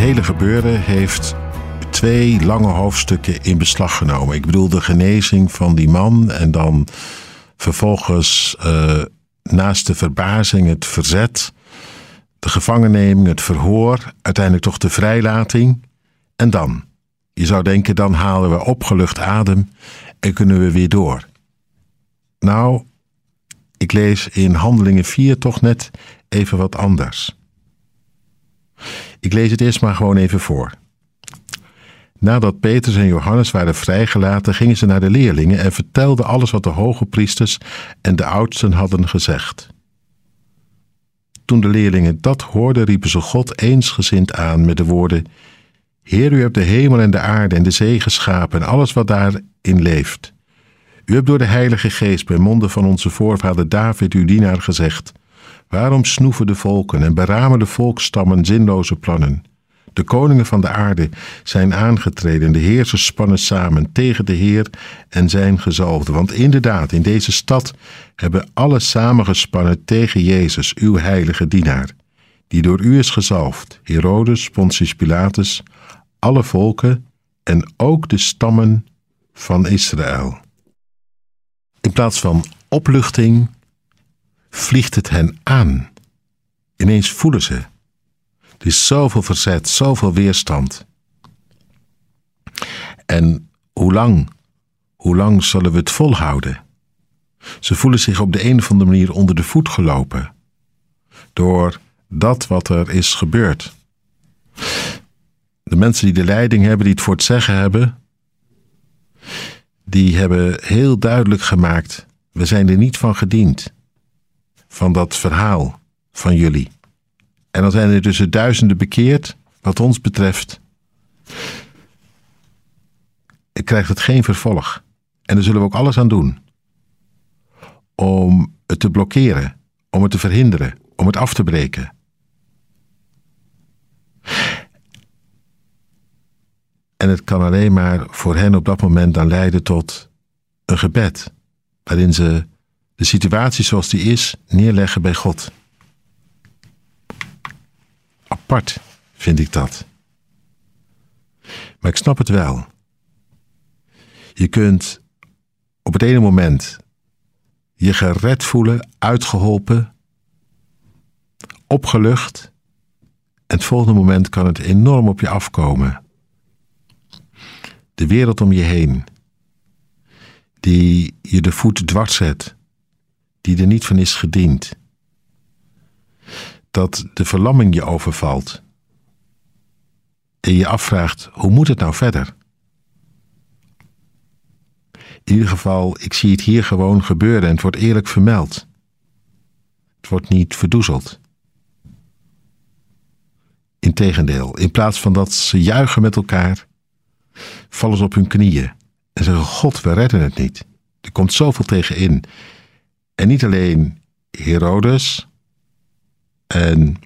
hele gebeuren heeft twee lange hoofdstukken in beslag genomen. Ik bedoel de genezing van die man en dan vervolgens uh, naast de verbazing het verzet, de gevangenneming, het verhoor, uiteindelijk toch de vrijlating. En dan, je zou denken, dan halen we opgelucht adem en kunnen we weer door. Nou, ik lees in Handelingen 4 toch net even wat anders. Ik lees het eerst maar gewoon even voor. Nadat Petrus en Johannes waren vrijgelaten, gingen ze naar de leerlingen en vertelden alles wat de hoge priesters en de oudsten hadden gezegd. Toen de leerlingen dat hoorden, riepen ze God eensgezind aan met de woorden: Heer, u hebt de hemel en de aarde en de zee geschapen en alles wat daarin leeft. U hebt door de Heilige Geest bij monden van onze voorvader David, uw dienaar, gezegd: Waarom snoeven de volken en beramen de volkstammen zinloze plannen? De koningen van de aarde zijn aangetreden, de heersers spannen samen tegen de Heer en zijn gezalfde. Want inderdaad, in deze stad hebben alle samengespannen tegen Jezus, uw heilige dienaar, die door u is gezalfd, Herodes, Pontius Pilatus, alle volken en ook de stammen van Israël. In plaats van opluchting vliegt het hen aan. Ineens voelen ze er is zoveel verzet, zoveel weerstand. En hoe lang, hoe lang zullen we het volhouden? Ze voelen zich op de een of andere manier onder de voet gelopen. Door dat wat er is gebeurd. De mensen die de leiding hebben, die het voor het zeggen hebben, die hebben heel duidelijk gemaakt: we zijn er niet van gediend. Van dat verhaal van jullie. En dan zijn er dus duizenden bekeerd, wat ons betreft. Krijgt het geen vervolg. En daar zullen we ook alles aan doen. Om het te blokkeren, om het te verhinderen, om het af te breken. En het kan alleen maar voor hen op dat moment dan leiden tot een gebed, waarin ze de situatie zoals die is neerleggen bij God apart, vind ik dat. Maar ik snap het wel. Je kunt op het ene moment je gered voelen, uitgeholpen, opgelucht. En het volgende moment kan het enorm op je afkomen. De wereld om je heen, die je de voet dwars zet, die er niet van is gediend dat de verlamming je overvalt. En je afvraagt: hoe moet het nou verder? In ieder geval, ik zie het hier gewoon gebeuren en het wordt eerlijk vermeld. Het wordt niet verdoezeld. Integendeel, in plaats van dat ze juichen met elkaar, vallen ze op hun knieën en zeggen: God, we redden het niet. Er komt zoveel tegen in. En niet alleen Herodes, en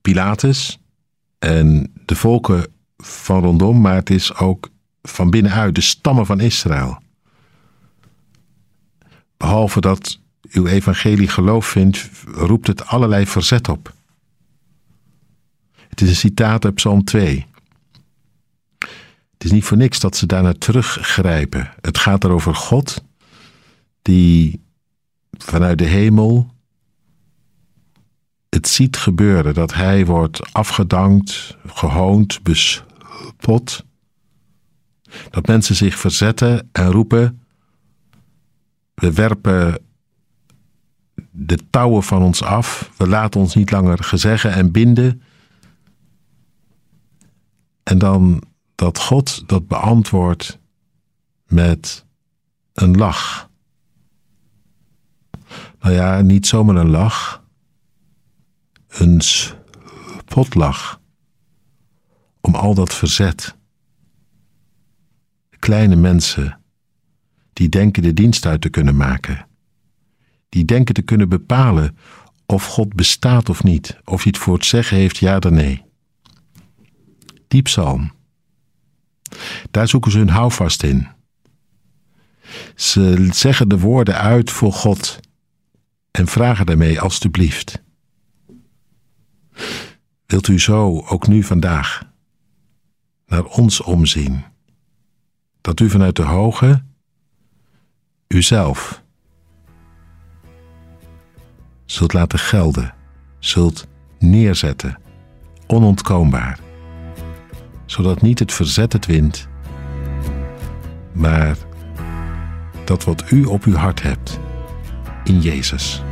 Pilatus en de volken van rondom, maar het is ook van binnenuit de stammen van Israël. Behalve dat uw evangelie geloof vindt, roept het allerlei verzet op. Het is een citaat uit Psalm 2. Het is niet voor niks dat ze daarnaar teruggrijpen. Het gaat er over God die vanuit de hemel het ziet gebeuren dat hij wordt afgedankt, gehoond, bespot. Dat mensen zich verzetten en roepen: we werpen de touwen van ons af, we laten ons niet langer gezeggen en binden. En dan dat God dat beantwoordt met een lach. Nou ja, niet zomaar een lach een spotlach om al dat verzet. Kleine mensen die denken de dienst uit te kunnen maken, die denken te kunnen bepalen of God bestaat of niet, of hij het voor het zeggen heeft ja of nee. Die psalm. Daar zoeken ze hun houvast in. Ze zeggen de woorden uit voor God en vragen daarmee alstublieft Wilt u zo ook nu vandaag naar ons omzien? Dat u vanuit de hoge uzelf zult laten gelden, zult neerzetten, onontkoombaar, zodat niet het verzet het wint, maar dat wat u op uw hart hebt in Jezus.